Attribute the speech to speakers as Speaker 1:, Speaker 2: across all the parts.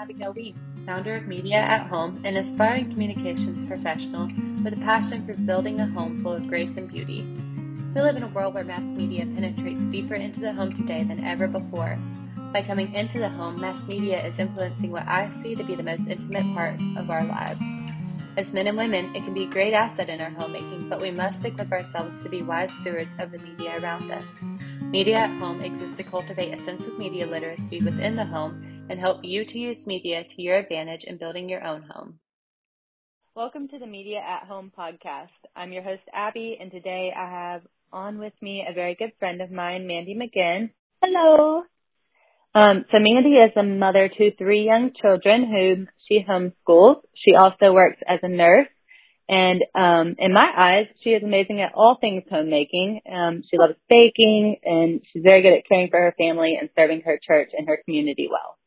Speaker 1: Abigail Weeks, founder of Media at Home, an aspiring communications professional with a passion for building a home full of grace and beauty. We live in a world where mass media penetrates deeper into the home today than ever before. By coming into the home, mass media is influencing what I see to be the most intimate parts of our lives. As men and women, it can be a great asset in our homemaking, but we must equip ourselves to be wise stewards of the media around us. Media at Home exists to cultivate a sense of media literacy within the home and help you to use media to your advantage in building your own home. Welcome to the Media at Home podcast. I'm your host, Abby, and today I have on with me a very good friend of mine, Mandi McGhin.
Speaker 2: Hello.
Speaker 1: Um, so Mandi is a mother to three young children whom she homeschools. She also works as a nurse and um, in my eyes, she is amazing at all things homemaking. Um, she loves baking, and she's very good at caring for her family and serving her church and her community well.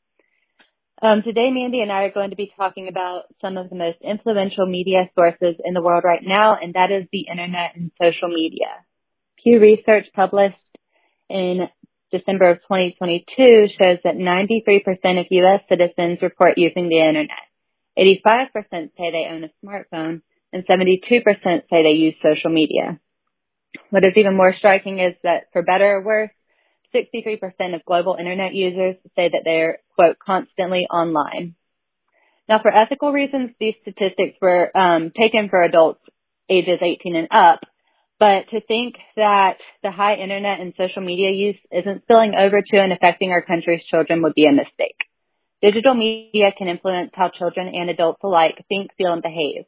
Speaker 1: Um, today, Mandi and I are going to be talking about some of the most influential media sources in the world right now, and that is the internet and social media. Pew Research published in December of 2022 shows that 93% of U.S. citizens report using the internet. 85% say they own a smartphone, and 72% say they use social media. What is even more striking is that for better or worse, 63% of global internet users say that they're, quote, constantly online. Now, for ethical reasons, these statistics were um, taken for adults ages 18 and up, but to think that the high internet and social media use isn't spilling over to and affecting our country's children would be a mistake. Digital media can influence how children and adults alike think, feel, and behave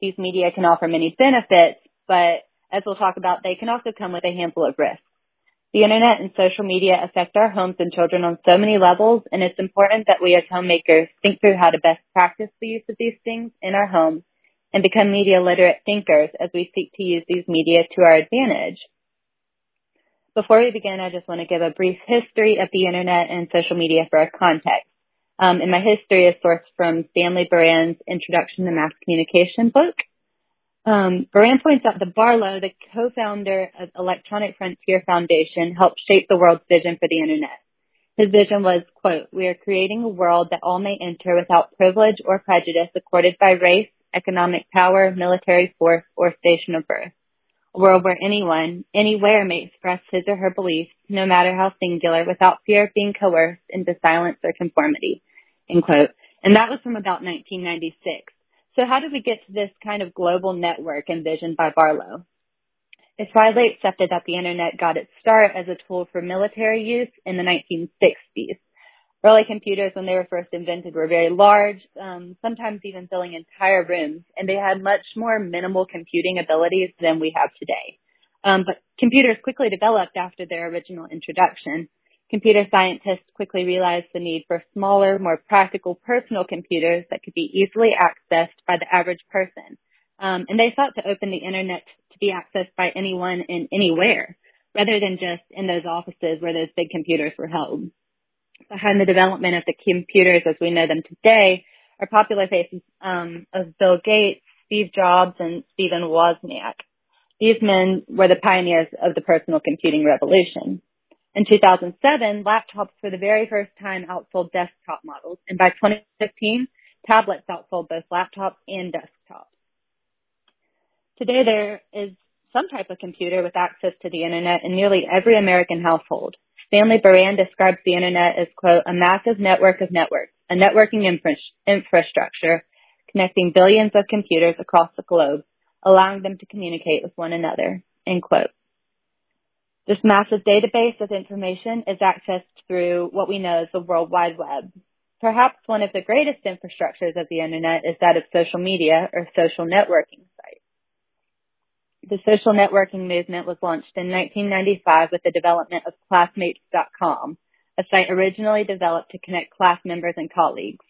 Speaker 1: these media can offer many benefits, but as we'll talk about, they can also come with a handful of risks. The internet and social media affect our homes and children on so many levels, and it's important that we as homemakers think through how to best practice the use of these things in our homes and become media literate thinkers as we seek to use these media to our advantage. Before we begin, I just want to give a brief history of the internet and social media for our context. Um, and my history is sourced from Stanley Baran's Introduction to Mass Communication book. Um, Baran points out that Barlow, the co-founder of Electronic Frontier Foundation, helped shape the world's vision for the internet. His vision was, quote, we are creating a world that all may enter without privilege or prejudice accorded by race, economic power, military force, or station of birth. A world where anyone, anywhere may express his or her beliefs, no matter how singular, without fear of being coerced into silence or conformity end quote. And that was from about 1996. So how did we get to this kind of global network envisioned by Barlow? It's widely accepted that the internet got its start as a tool for military use in the 1960s. Early computers, when they were first invented, were very large, um, sometimes even filling entire rooms, and they had much more minimal computing abilities than we have today. Um, but computers quickly developed after their original introduction. Computer scientists quickly realized the need for smaller, more practical personal computers that could be easily accessed by the average person. Um, and they sought to open the internet to be accessed by anyone and anywhere, rather than just in those offices where those big computers were held. Behind the development of the computers as we know them today are popular faces um, of Bill Gates, Steve Jobs, and Stephen Wozniak. These men were the pioneers of the personal computing revolution. In 2007, laptops for the very first time outsold desktop models, and by 2015, tablets outsold both laptops and desktops. Today, there is some type of computer with access to the internet in nearly every American household. Stanley Baran describes the internet as, quote, a massive network of networks, a networking infra- infrastructure connecting billions of computers across the globe, allowing them to communicate with one another, end quote. This massive database of information is accessed through what we know as the World Wide Web. Perhaps one of the greatest infrastructures of the internet is that of social media or social networking sites. The social networking movement was launched in 1995 with the development of Classmates.com, a site originally developed to connect class members and colleagues.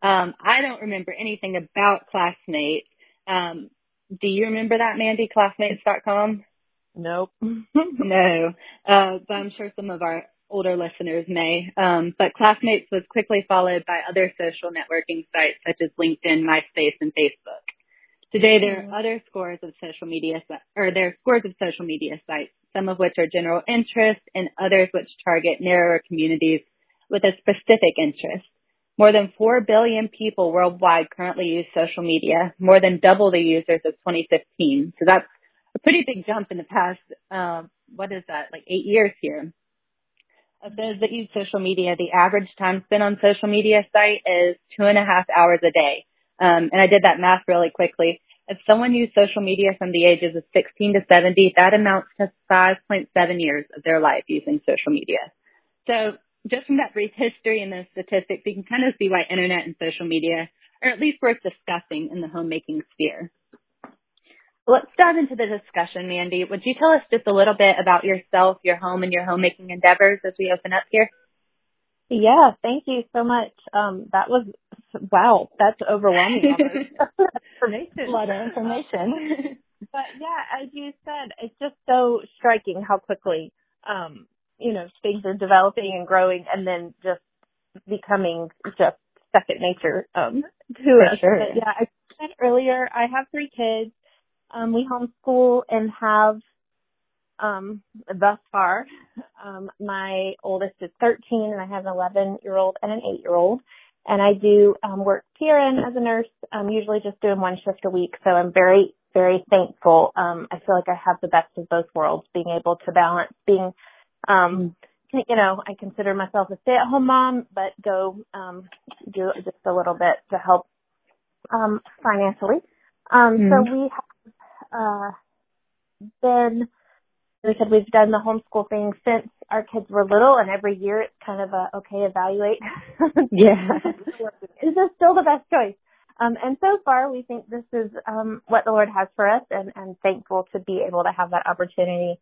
Speaker 1: Um, I don't remember anything about Classmates. Um, do you remember that, Mandi? Classmates.com?
Speaker 2: Nope.
Speaker 1: no, uh, but I'm sure some of our older listeners may. Um, but Classmates was quickly followed by other social networking sites such as LinkedIn, MySpace, and Facebook. Today, there are mm-hmm. other scores of social media, or there are scores of social media sites, some of which are general interest and others which target narrower communities with a specific interest. More than 4 billion people worldwide currently use social media, more than double the users of 2015. So that's a pretty big jump in the past, uh, what is that, like eight years here. Of those that use social media, the average time spent on social media site is two and a half hours a day. Um, and I did that math really quickly. If someone used social media from the ages of 16 to 70, that amounts to 5.7 years of their life using social media. So just from that brief history and those statistics, you can kind of see why internet and social media are at least worth discussing in the homemaking sphere. Let's dive into the discussion, Mandi. Would you tell us just a little bit about yourself, your home, and your homemaking endeavors as we open up here?
Speaker 2: Yeah, thank you so much. Um, that was wow, that's overwhelming. information.
Speaker 1: A lot of information.
Speaker 2: but yeah, as you said, it's just so striking how quickly um, you know, things are developing and growing and then just becoming just second nature um to
Speaker 1: For
Speaker 2: us.
Speaker 1: sure.
Speaker 2: But yeah, I said earlier I have three kids. Um we homeschool and have um thus far. Um my oldest is thirteen and I have an eleven year old and an eight year old. And I do um work PRN as a nurse, um usually just doing one shift a week. So I'm very, very thankful. Um I feel like I have the best of both worlds, being able to balance being um, you know, I consider myself a stay-at-home mom, but go um, do just a little bit to help um, financially. Um,
Speaker 1: mm-hmm.
Speaker 2: So we have uh, been, like I said, we've done the homeschool thing since our kids were little, and every year it's kind of a okay, evaluate.
Speaker 1: yeah,
Speaker 2: is this still the best choice? Um, and so far, we think this is um, what the Lord has for us, and, and thankful to be able to have that opportunity.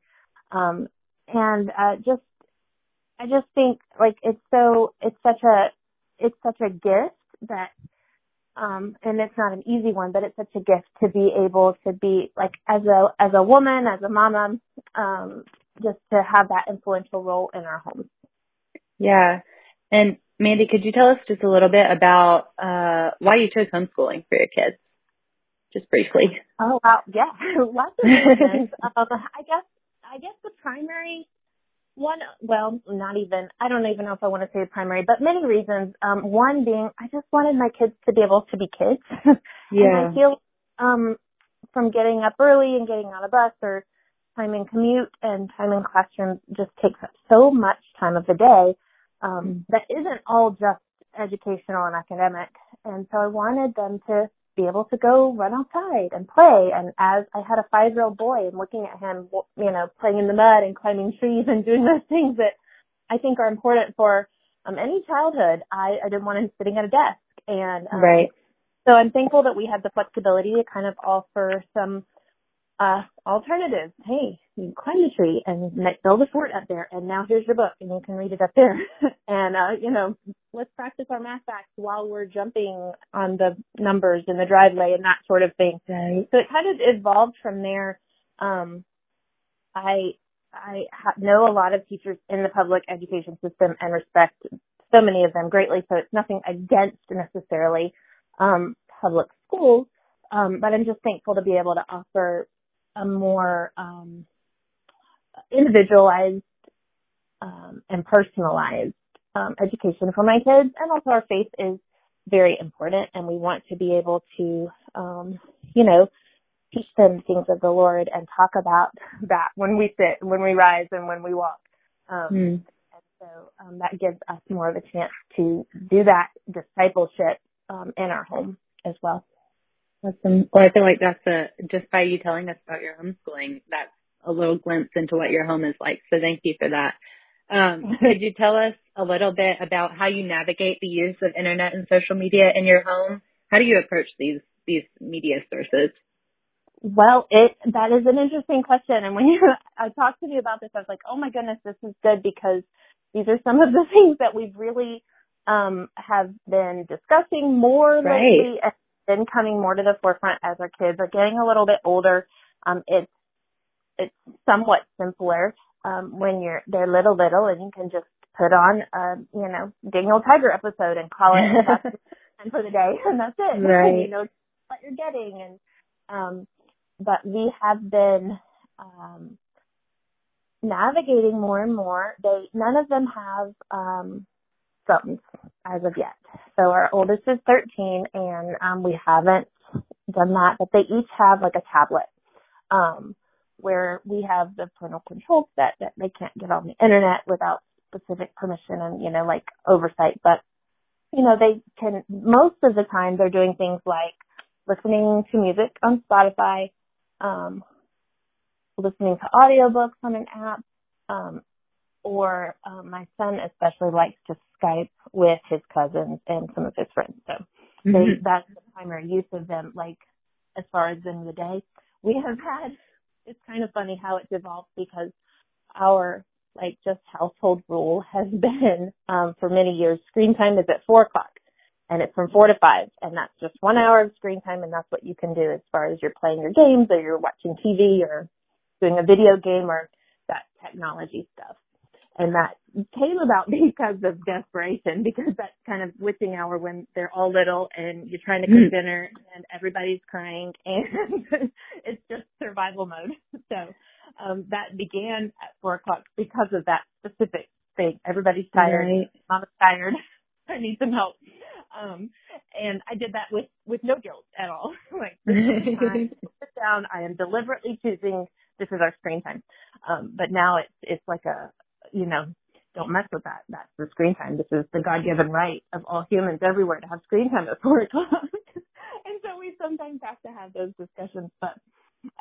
Speaker 2: Um, and uh, just I just think like it's so it's such a it's such a gift that um and it's not an easy one but it's such a gift to be able to be like as a as a woman as a mama um just to have that influential role in our homes.
Speaker 1: Yeah. And mandi could you tell us just a little bit about uh why you chose homeschooling for your kids? Just briefly.
Speaker 2: Oh wow. Yeah. Lots of reasons. Um i guess I guess the primary one, well, not even, I don't even know if I want to say primary, but many reasons. Um, one being, I just wanted my kids to be able to be kids.
Speaker 1: Yeah.
Speaker 2: and I feel, um, from getting up early and getting on a bus or time in commute and time in classroom just takes up so much time of the day, um, mm. that isn't all just educational and academic. And so I wanted them to be able to go run outside and play. And as I had a five year old boy and looking at him, you know, playing in the mud and climbing trees and doing those things that I think are important for um, any childhood, I, I didn't want him sitting at a desk. And um,
Speaker 1: right.
Speaker 2: So I'm thankful that we had the flexibility to kind of offer some uh, alternatives. Hey, you climb the tree and build a fort up there, and now here's your book, and you can read it up there. and uh, you know, let's practice our math facts while we're jumping on the numbers in the driveway and that sort of thing.
Speaker 1: Right.
Speaker 2: So it kind of evolved from there. Um, I I ha- know a lot of teachers in the public education system and respect so many of them greatly. So it's nothing against necessarily um, public schools, um, but I'm just thankful to be able to offer a more um, individualized um, and personalized um, education for my kids. And also, our faith is very important, and we want to be able to, um, you know, teach them things of the Lord and talk about that when we sit, when we rise, and when we walk. Um, mm. And so um, that gives us more of a chance to do that discipleship um, in our home as well.
Speaker 1: Awesome. Well, I feel like that's a, just by you telling us about your homeschooling, that's a little glimpse into what your home is like. So thank you for that. Um, could you tell us a little bit about how you navigate the use of internet and social media in your home? How do you approach these, these media sources?
Speaker 2: Well, it, that is an interesting question. And when you, I talked to you about this, I was like, oh my goodness, this is good because these are some of the things that we've really, um, have been discussing more
Speaker 1: right.
Speaker 2: lately been coming more to the forefront as our kids are getting a little bit older. Um, it's it's somewhat simpler um, when you're they're little little and you can just put on a you know Daniel Tiger episode and call it and for the day and that's it.
Speaker 1: Right.
Speaker 2: you know what you're getting and um, but we have been um, navigating more and more. They none of them have um, as of yet. So our oldest is 13 and um, we haven't done that, but they each have like a tablet um, where we have the parental control set that they can't get on the internet without specific permission and, you know, like oversight. But, you know, they can, most of the time they're doing things like listening to music on Spotify, um, listening to audiobooks on an app, um, or um, my son especially likes to Skype with his cousins and some of his friends. So mm-hmm. they, that's the primary use of them. Like as far as in the day, we have had. It's kind of funny how it's evolved because our like just household rule has been um, for many years screen time is at four o'clock and it's from four to five and that's just one hour of screen time and that's what you can do as far as you're playing your games or you're watching TV or doing a video game or that technology stuff. And that came about because of desperation, because that's kind of witching hour when they're all little and you're trying to cook mm. dinner and everybody's crying and it's just survival mode. So, um, that began at four o'clock because of that specific thing. Everybody's tired. Right. Mama's tired. I need some help. Um, and I did that with, with no guilt at all. like, I sit down, I am deliberately choosing this is our screen time. Um, but now it's, it's like a, you know, don't mess with that. That's the screen time. This is the God-given right of all humans everywhere to have screen time at four o'clock. and so we sometimes have to have those discussions. But,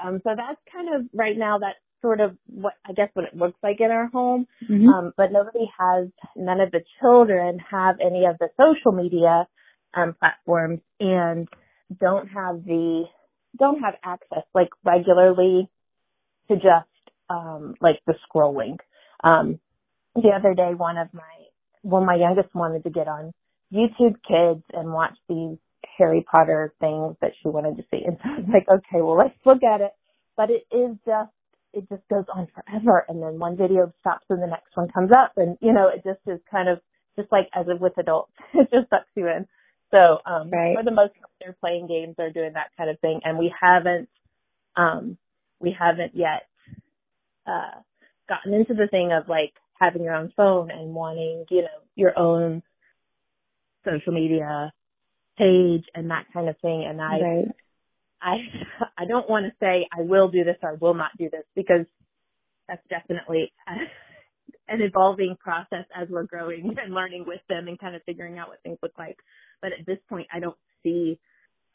Speaker 2: um, so that's kind of right now that's sort of what, I guess what it looks like in our home. Mm-hmm. Um, but nobody has, none of the children have any of the social media, um, platforms and don't have the, don't have access like regularly to just um like the scrolling. Um the other day one of my well my youngest wanted to get on YouTube Kids and watch these Harry Potter things that she wanted to see. And so I was like, okay, well let's look at it. But it is just it just goes on forever and then one video stops and the next one comes up and you know, it just is kind of just like as if with adults. it just sucks you in. So um right. for the most part they're playing games, they're doing that kind of thing and we haven't um we haven't yet uh gotten into the thing of like having your own phone and wanting, you know, your own social media page and that kind of thing. And I, right. I, I don't want to say I will do this or I will not do this because that's definitely an evolving process as we're growing and learning with them and kind of figuring out what things look like. But at this point, I don't see,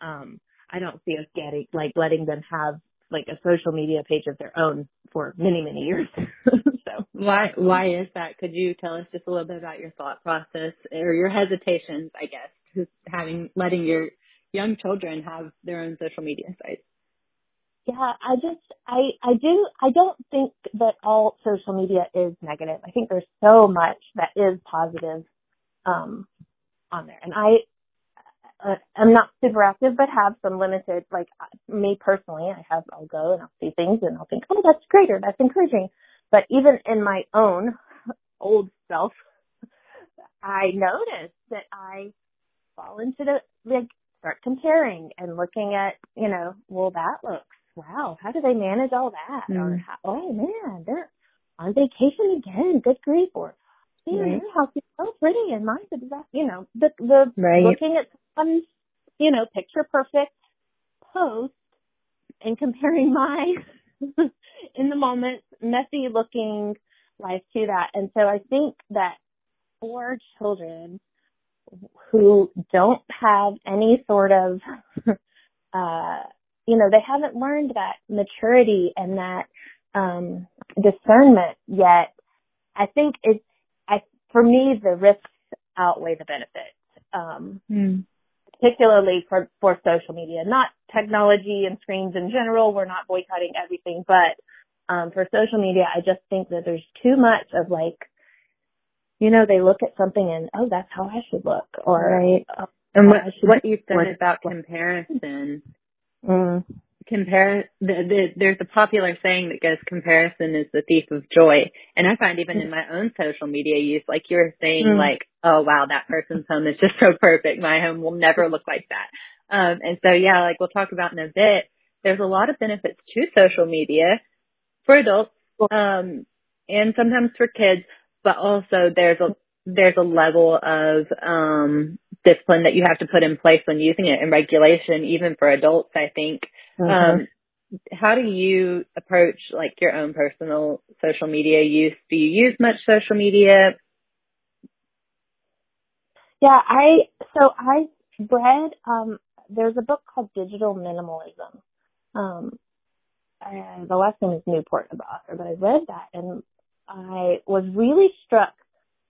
Speaker 2: um, I don't see us getting, like letting them have like a social media page of their own for many, many years. so
Speaker 1: why why is that? Could you tell us just a little bit about your thought process or your hesitations, I guess, to having letting your young children have their own social media sites?
Speaker 2: Yeah, I just I I do I don't think that all social media is negative. I think there's so much that is positive um on there. And I uh, I'm not super active, but have some limited, like me personally, I have, I'll go and I'll see things and I'll think, oh, that's great or that's encouraging. But even in my own old self, I notice that I fall into the, like, start comparing and looking at, you know, well, that looks, wow, how do they manage all that? Mm. Or, how, oh man, they're on vacation again, good grief. Or, man, right. your house is so pretty and mine's exact, you know, the, the, right. looking at someone's, you know, picture perfect post and comparing my in the moment messy looking life to that. And so I think that for children who don't have any sort of uh you know, they haven't learned that maturity and that um discernment yet. I think it's for me the risks outweigh the benefits. Um mm particularly for, for social media, not technology and screens in general. We're not boycotting everything, but um, for social media, I just think that there's too much of like, you know, they look at something and oh, that's how I should look, or
Speaker 1: right.
Speaker 2: Oh,
Speaker 1: and what, what you said about comparison. Mm compare the, the, there's a popular saying that goes comparison is the thief of joy and i find even in my own social media use like you're saying mm. like oh wow that person's home is just so perfect my home will never look like that um and so yeah like we'll talk about in a bit there's a lot of benefits to social media for adults um and sometimes for kids but also there's a there's a level of um, discipline that you have to put in place when using it and regulation, even for adults. I think. Mm-hmm. Um, how do you approach like your own personal social media use? Do you use much social media?
Speaker 2: Yeah, I so I read um there's a book called Digital Minimalism. Um and the last name is Newport, the author, but I read that and I was really struck.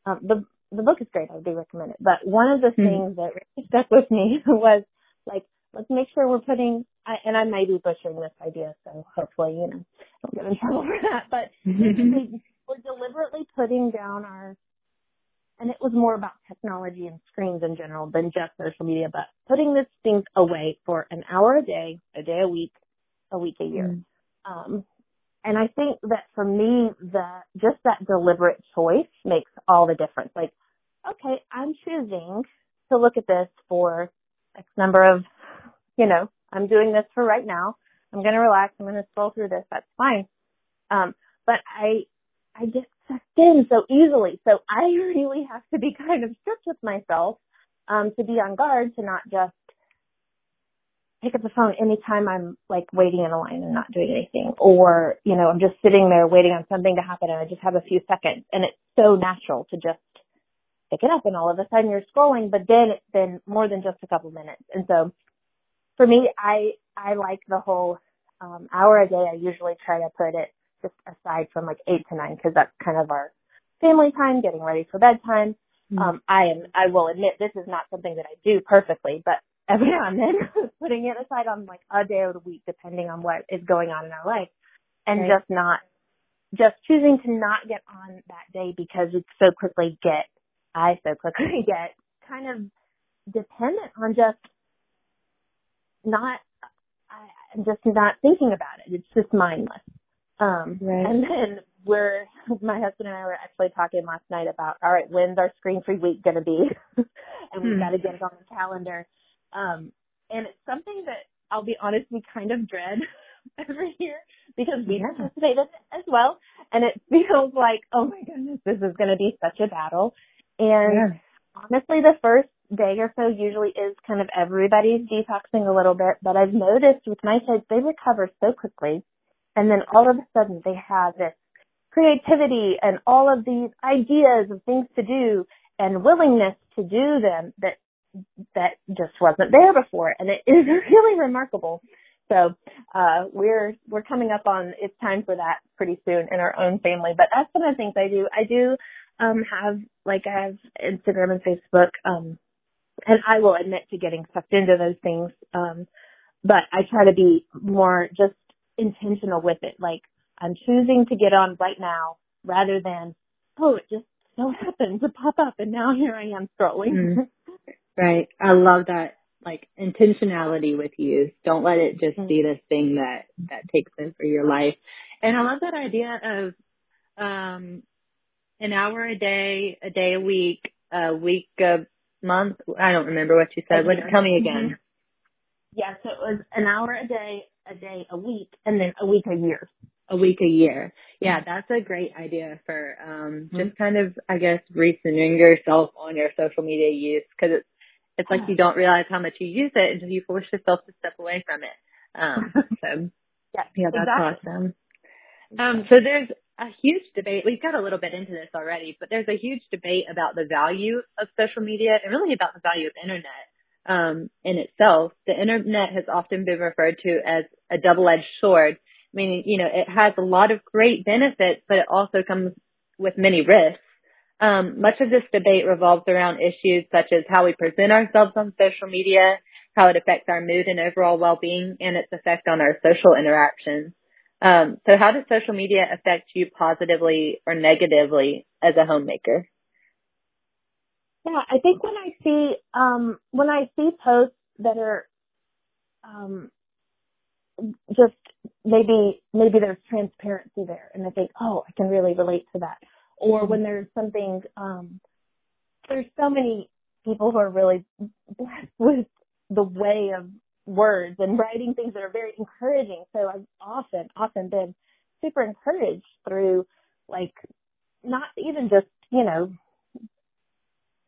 Speaker 2: Um, the the book is great. I do recommend it. But one of the mm-hmm. things that really stuck with me was like, let's make sure we're putting. I, and I may be butchering this idea, so hopefully, you know, don't get in trouble for that. But we're deliberately putting down our. And it was more about technology and screens in general than just social media, but putting these things away for an hour a day, a day a week, a week a year. Mm-hmm. Um, and I think that for me, that just that deliberate choice makes all the difference. Like, okay, I'm choosing to look at this for X number of, you know, I'm doing this for right now. I'm going to relax. I'm going to scroll through this. That's fine. Um, but I, I get sucked in so easily. So I really have to be kind of strict with myself, um, to be on guard to not just pick up the phone anytime I'm like waiting in a line and not doing anything or, you know, I'm just sitting there waiting on something to happen and I just have a few seconds and it's so natural to just pick it up and all of a sudden you're scrolling, but then it's been more than just a couple minutes. And so for me, I, I like the whole, um, hour a day. I usually try to put it just aside from like eight to nine because that's kind of our family time, getting ready for bedtime. Mm-hmm. Um, I am, I will admit this is not something that I do perfectly, but every now and then putting it aside on like a day of the week, depending on what is going on in our life and right. just not, just choosing to not get on that day because we so quickly get, I so quickly get kind of dependent on just not, I'm just not thinking about it. It's just mindless. Um, right. and then we're, my husband and I were actually talking last night about, all right, when's our screen free week going to be? and we've hmm. got to get it on the calendar. Um, and it's something that I'll be honest, we kind of dread every year because we yeah. participate in it as well. And it feels like, oh my goodness, this is going to be such a battle. And yeah. honestly, the first day or so usually is kind of everybody's detoxing a little bit. But I've noticed with my kids, they recover so quickly. And then all of a sudden they have this creativity and all of these ideas of things to do and willingness to do them that that just wasn't there before and it is really remarkable. So, uh, we're, we're coming up on, it's time for that pretty soon in our own family, but that's one of the things I do. I do, um, have, like I have Instagram and Facebook, um, and I will admit to getting sucked into those things. Um, but I try to be more just intentional with it. Like I'm choosing to get on right now rather than, oh, it just so happens to pop up and now here I am scrolling. Mm.
Speaker 1: Right. I love that like intentionality with you. Don't let it just be this thing that that takes over your life. And I love that idea of um an hour a day, a day a week, a week a month. I don't remember what you said. What tell me again.
Speaker 2: Mm-hmm. Yeah, so it was an hour a day, a day a week, and then a week a year.
Speaker 1: A week a year. Yeah, that's a great idea for um mm-hmm. just kind of I guess recentering yourself on your social media use because it's it's like you don't realize how much you use it until you force yourself to step away from it. Um, so yeah, yeah, that's exactly. awesome. Um, so there's a huge debate. We've got a little bit into this already, but there's a huge debate about the value of social media and really about the value of internet um, in itself. The internet has often been referred to as a double-edged sword, meaning you know it has a lot of great benefits, but it also comes with many risks. Um, much of this debate revolves around issues such as how we present ourselves on social media, how it affects our mood and overall well-being, and its effect on our social interactions. Um, so how does social media affect you positively or negatively as a homemaker?
Speaker 2: Yeah, I think when I see um, when I see posts that are um, just maybe maybe there's transparency there, and I think, oh, I can really relate to that or when there's something um there's so many people who are really blessed with the way of words and writing things that are very encouraging. So I've often, often been super encouraged through like not even just, you know,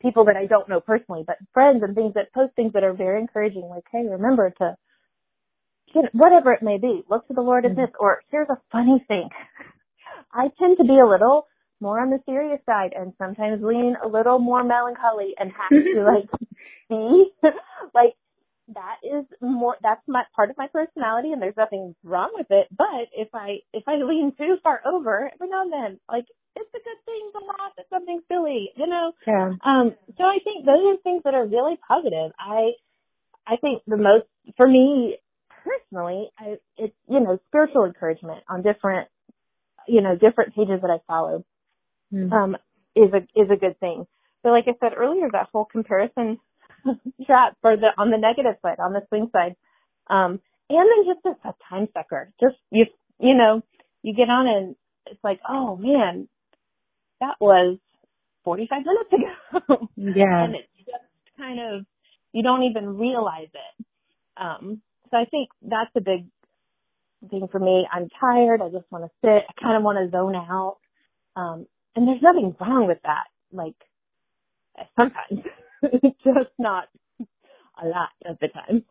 Speaker 2: people that I don't know personally, but friends and things that post things that are very encouraging, like, hey, remember to, you know, whatever it may be, look to the Lord in mm-hmm. this, or here's a funny thing. I tend to be a little more on the serious side and sometimes lean a little more melancholy and have to like be like that is more that's my part of my personality and there's nothing wrong with it but if i if i lean too far over every now and then like it's a good thing to laugh at something silly you know?
Speaker 1: Yeah.
Speaker 2: Um so i think those are things that are really positive. I i think the most for me personally i it's you know spiritual encouragement on different you know different pages that i follow mm. um is a is a good thing. So like i said earlier that whole comparison trap for the on the negative side, on the swing side. Um, and then just a, a time sucker. Just you you know, you get on and it's like, oh man, that was 45 minutes ago.
Speaker 1: Yeah.
Speaker 2: and it's just kind of, you don't even realize it. Um, so I think that's a big thing for me. I'm tired. I just want to sit. I kind of want to zone out. Um, and there's nothing wrong with that. Like sometimes. just not a lot of the time.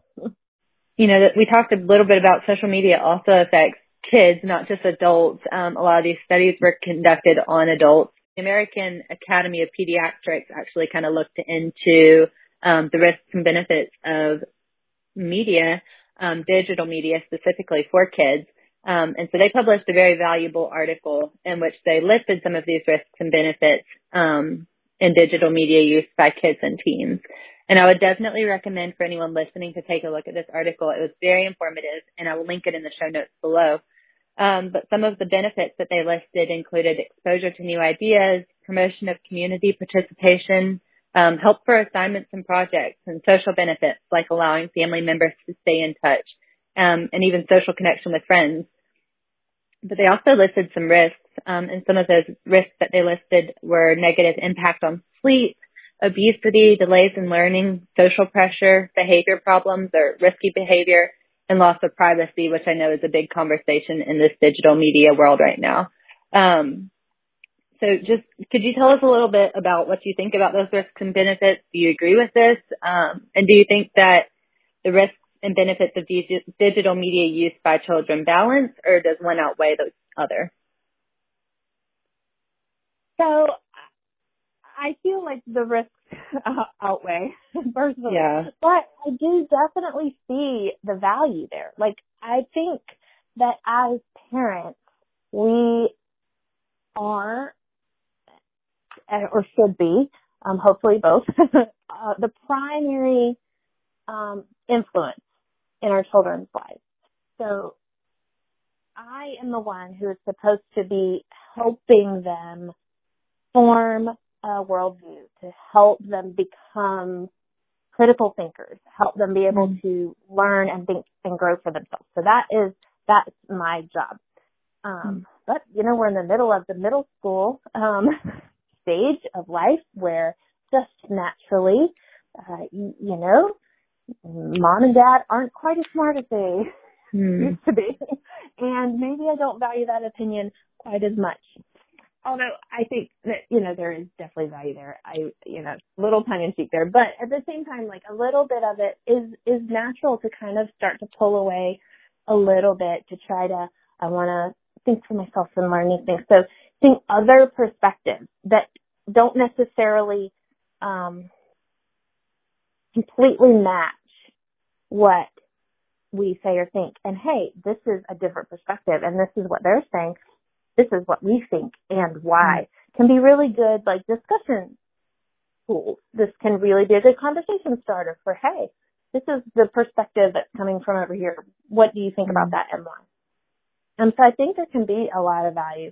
Speaker 1: You know, that we talked a little bit about social media also affects kids, not just adults. Um, a lot of these studies were conducted on adults. The American Academy of Pediatrics actually kind of looked into um, the risks and benefits of media, um, digital media specifically for kids. Um, and so they published a very valuable article in which they listed some of these risks and benefits um, in digital media use by kids and teens. And I would definitely recommend for anyone listening to take a look at this article. It was very informative and I will link it in the show notes below. Um, but some of the benefits that they listed included exposure to new ideas, promotion of community participation, um, help for assignments and projects, and social benefits like allowing family members to stay in touch, um, and even social connection with friends. But they also listed some risks, um, and some of those risks that they listed were negative impact on sleep, obesity, delays in learning, social pressure, behavior problems or risky behavior, and loss of privacy, which I know is a big conversation in this digital media world right now. Um, so just could you tell us a little bit about what you think about those risks and benefits? Do you agree with this? Um, and do you think that the risks and benefits of digital media use by children balance, or does one outweigh the other?
Speaker 2: So I feel like the risks outweigh personally,
Speaker 1: yeah.
Speaker 2: but I do definitely see the value there. Like I think that as parents, we are or should be, um, hopefully both, uh, the primary um, influence in our children's lives. So I am the one who is supposed to be helping them form a worldview, to help them become critical thinkers, help them be able mm-hmm. to learn and think and grow for themselves. So that is, that's my job. Um, mm-hmm. but you know, we're in the middle of the middle school, um, stage of life where just naturally, uh, you, you know, mom and dad aren't quite as smart as they mm. used to be. And maybe I don't value that opinion quite as much. Although I think that, you know, there is definitely value there. I, you know, little tongue in cheek there, but at the same time, like a little bit of it is, is natural to kind of start to pull away a little bit to try to, I want to think for myself and learn new things. So think other perspectives that don't necessarily, um, completely match what we say or think. And hey, this is a different perspective and this is what they're saying. This is what we think and why mm-hmm. can be really good like discussion tools. This can really be a good conversation starter for, hey, this is the perspective that's coming from over here. What do you think about mm-hmm. that and why? And so I think there can be a lot of value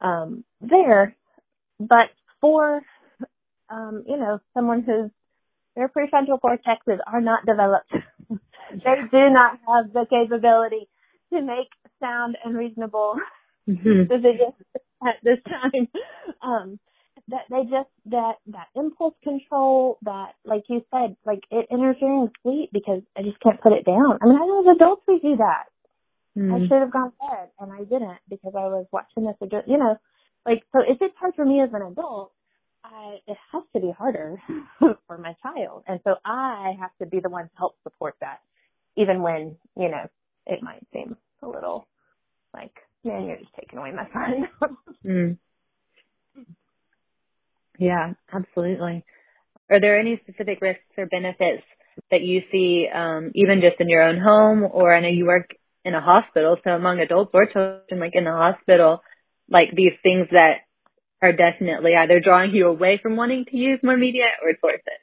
Speaker 2: um, there, but for um, you know someone who's their prefrontal cortexes are not developed. they do not have the capability to make sound and reasonable mm-hmm. decisions at this time. Um, that they just that that impulse control that like you said like it interfering with sleep because I just can't put it down. I mean I know as adults we do that. Mm. I should have gone to bed and I didn't because I was watching this. You know, like so if it's hard for me as an adult, I, it has to be harder for my child. And so I have to be the one to help support that, even when, you know, it might seem a little like, man, you're just taking away my fun.
Speaker 1: mm. Yeah, absolutely. Are there any specific risks or benefits that you see, um, even just in your own home, or I know you work in a hospital, so among adults or children, like in the hospital, like these things that are definitely either drawing you away from wanting to use more media or towards it?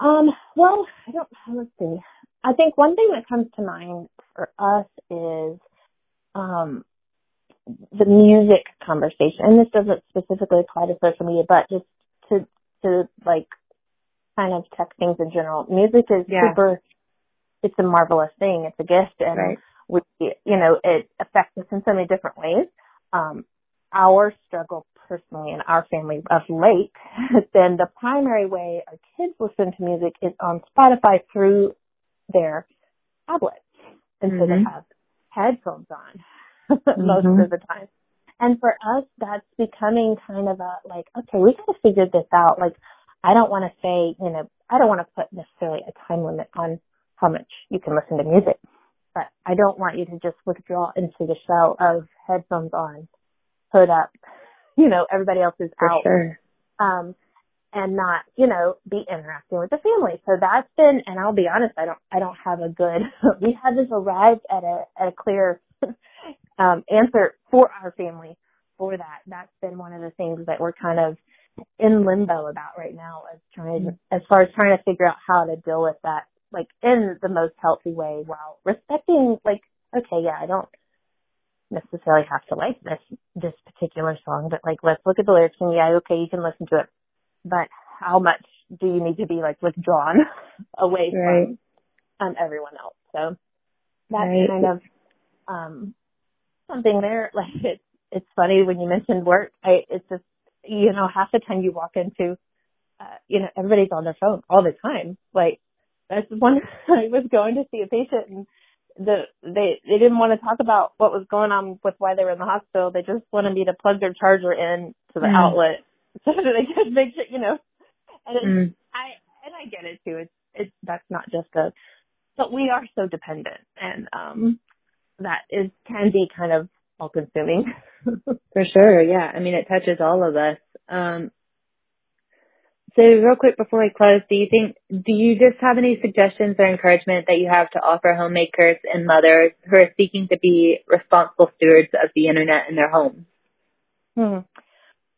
Speaker 2: Hmm. Um, well, I don't, let's see. I think one thing that comes to mind for us is, um, the music conversation. And this doesn't specifically apply to social media, but just to, to like kind of tech things in general. Music is yeah. super, it's a marvelous thing. It's a gift and right. we, you know, it affects us in so many different ways um, our struggle personally in our family of late has been the primary way our kids listen to music is on Spotify through their tablets. And mm-hmm. so they mm-hmm. have headphones on most mm-hmm. of the time. And for us, that's becoming kind of a like, okay, we got to figure this out. Like, I don't want to say, you know, I don't want to put necessarily a time limit on how much you can listen to music but I don't want you to just withdraw into the shell of headphones on, hood up, you know, everybody else is
Speaker 1: For
Speaker 2: out.
Speaker 1: Sure.
Speaker 2: Um, and not, you know, be interacting with the family. So that's been, and I'll be honest, I don't, I don't have a good, we haven't arrived at a, at a clear, um, answer for our family for that. That's been one of the things that we're kind of in limbo about right now as trying, mm-hmm. as far as trying to figure out how to deal with that like in the most healthy way while respecting like okay yeah i don't necessarily have to like this this particular song but like let's look at the lyrics and yeah okay you can listen to it but how much do you need to be like withdrawn away right. from um everyone else so that's right. kind of um something there like it's it's funny when you mentioned work i it's just you know half the time you walk into uh, you know everybody's on their phone all the time like that's one I was going to see a patient and the they they didn't want to talk about what was going on with why they were in the hospital. They just wanted me to plug their charger in to the mm. outlet so that they could make sure you know. And mm. I and I get it too. It's it's that's not just a but we are so dependent and um that is can be kind of all consuming.
Speaker 1: For sure, yeah. I mean it touches all of us. Um so real quick before we close, do you think, do you just have any suggestions or encouragement that you have to offer homemakers and mothers who are seeking to be responsible stewards of the internet in their homes?
Speaker 2: Hmm.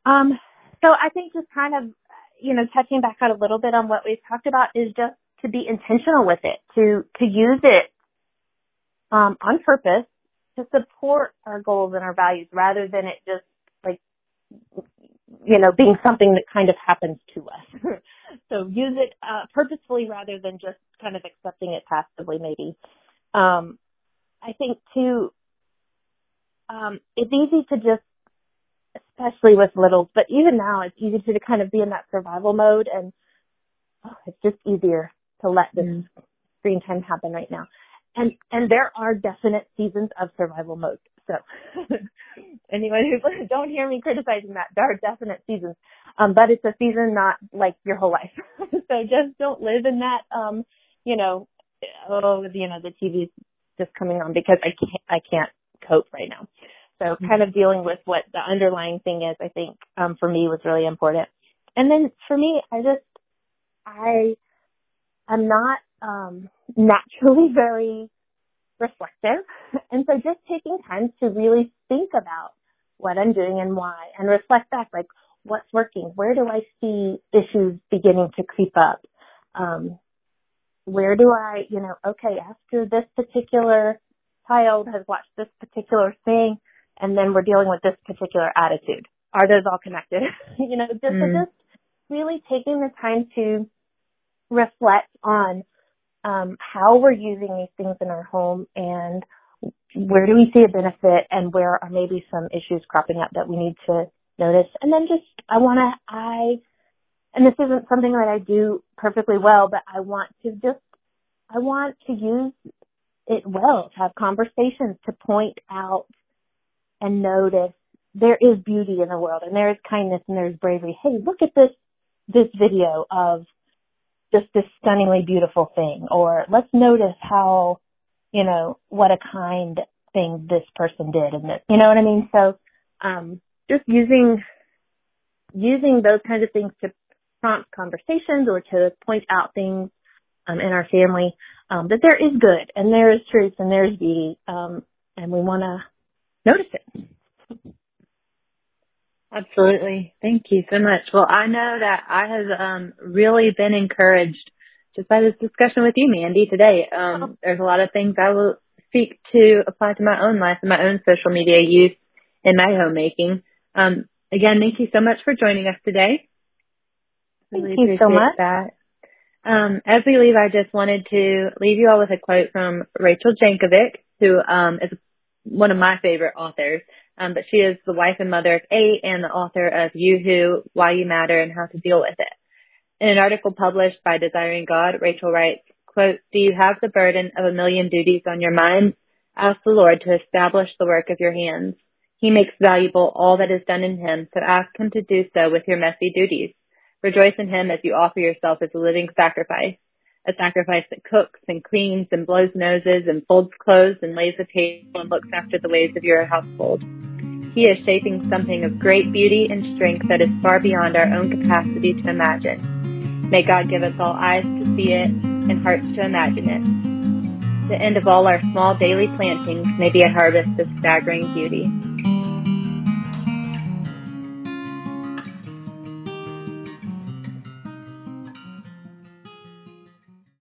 Speaker 2: Um, so I think just kind of, you know, touching back out a little bit on what we've talked about is just to be intentional with it, to, to use it, um, on purpose to support our goals and our values rather than it just like you know, being something that kind of happens to us. so use it uh, purposefully rather than just kind of accepting it passively, maybe. Um, I think too, um, it's easy to just, especially with littles, but even now it's easy to kind of be in that survival mode and oh, it's just easier to let this mm. screen time happen right now. And, and there are definite seasons of survival mode. So anyone who don't hear me criticizing that, there are definite seasons. Um, but it's a season not like your whole life. so just don't live in that, um, you know, oh, you know, the TV's just coming on because I can't, I can't cope right now. So mm-hmm. kind of dealing with what the underlying thing is, I think, um, for me was really important. And then for me, I just, I, I'm not, um, naturally very reflective. And so just taking time to really think about what I'm doing and why and reflect back like what's working? Where do I see issues beginning to creep up? Um, where do I, you know, okay, after this particular child has watched this particular thing and then we're dealing with this particular attitude. Are those all connected? you know, just, mm. just really taking the time to reflect on um, how we're using these things in our home and where do we see a benefit and where are maybe some issues cropping up that we need to notice. And then just, I want to, I, and this isn't something that I do perfectly well, but I want to just, I want to use it well, to have conversations, to point out and notice there is beauty in the world and there is kindness and there's bravery. Hey, look at this, this video of just this stunningly beautiful thing or let's notice how, you know, what a kind thing this person did and that, you know what I mean? So, um, just using, using those kinds of things to prompt conversations or to point out things um, in our family um, that there is good and there is truth and there is beauty, um, and we want to notice it.
Speaker 1: Absolutely. Thank you so much. Well, I know that I have um, really been encouraged just by this discussion with you, Mandi, today. Um, oh. There's a lot of things I will seek to apply to my own life and my own social media use in my homemaking. Um, again, thank you so much for joining us today.
Speaker 2: Really thank you so much.
Speaker 1: That. Um, as we leave, I just wanted to leave you all with a quote from Rachel Jankovic, who um, is one of my favorite authors. Um, but she is the wife and mother of eight and the author of You Who, Why You Matter, and How to Deal with It. In an article published by Desiring God, Rachel writes, quote, Do you have the burden of a million duties on your mind? Ask the Lord to establish the work of your hands. He makes valuable all that is done in him, so ask him to do so with your messy duties. Rejoice in him as you offer yourself as a living sacrifice, a sacrifice that cooks and cleans and blows noses and folds clothes and lays the table and looks after the ways of your household. He is shaping something of great beauty and strength that is far beyond our own capacity to imagine. May God give us all eyes to see it and hearts to imagine it. The end of all our small daily plantings may be a harvest of staggering beauty.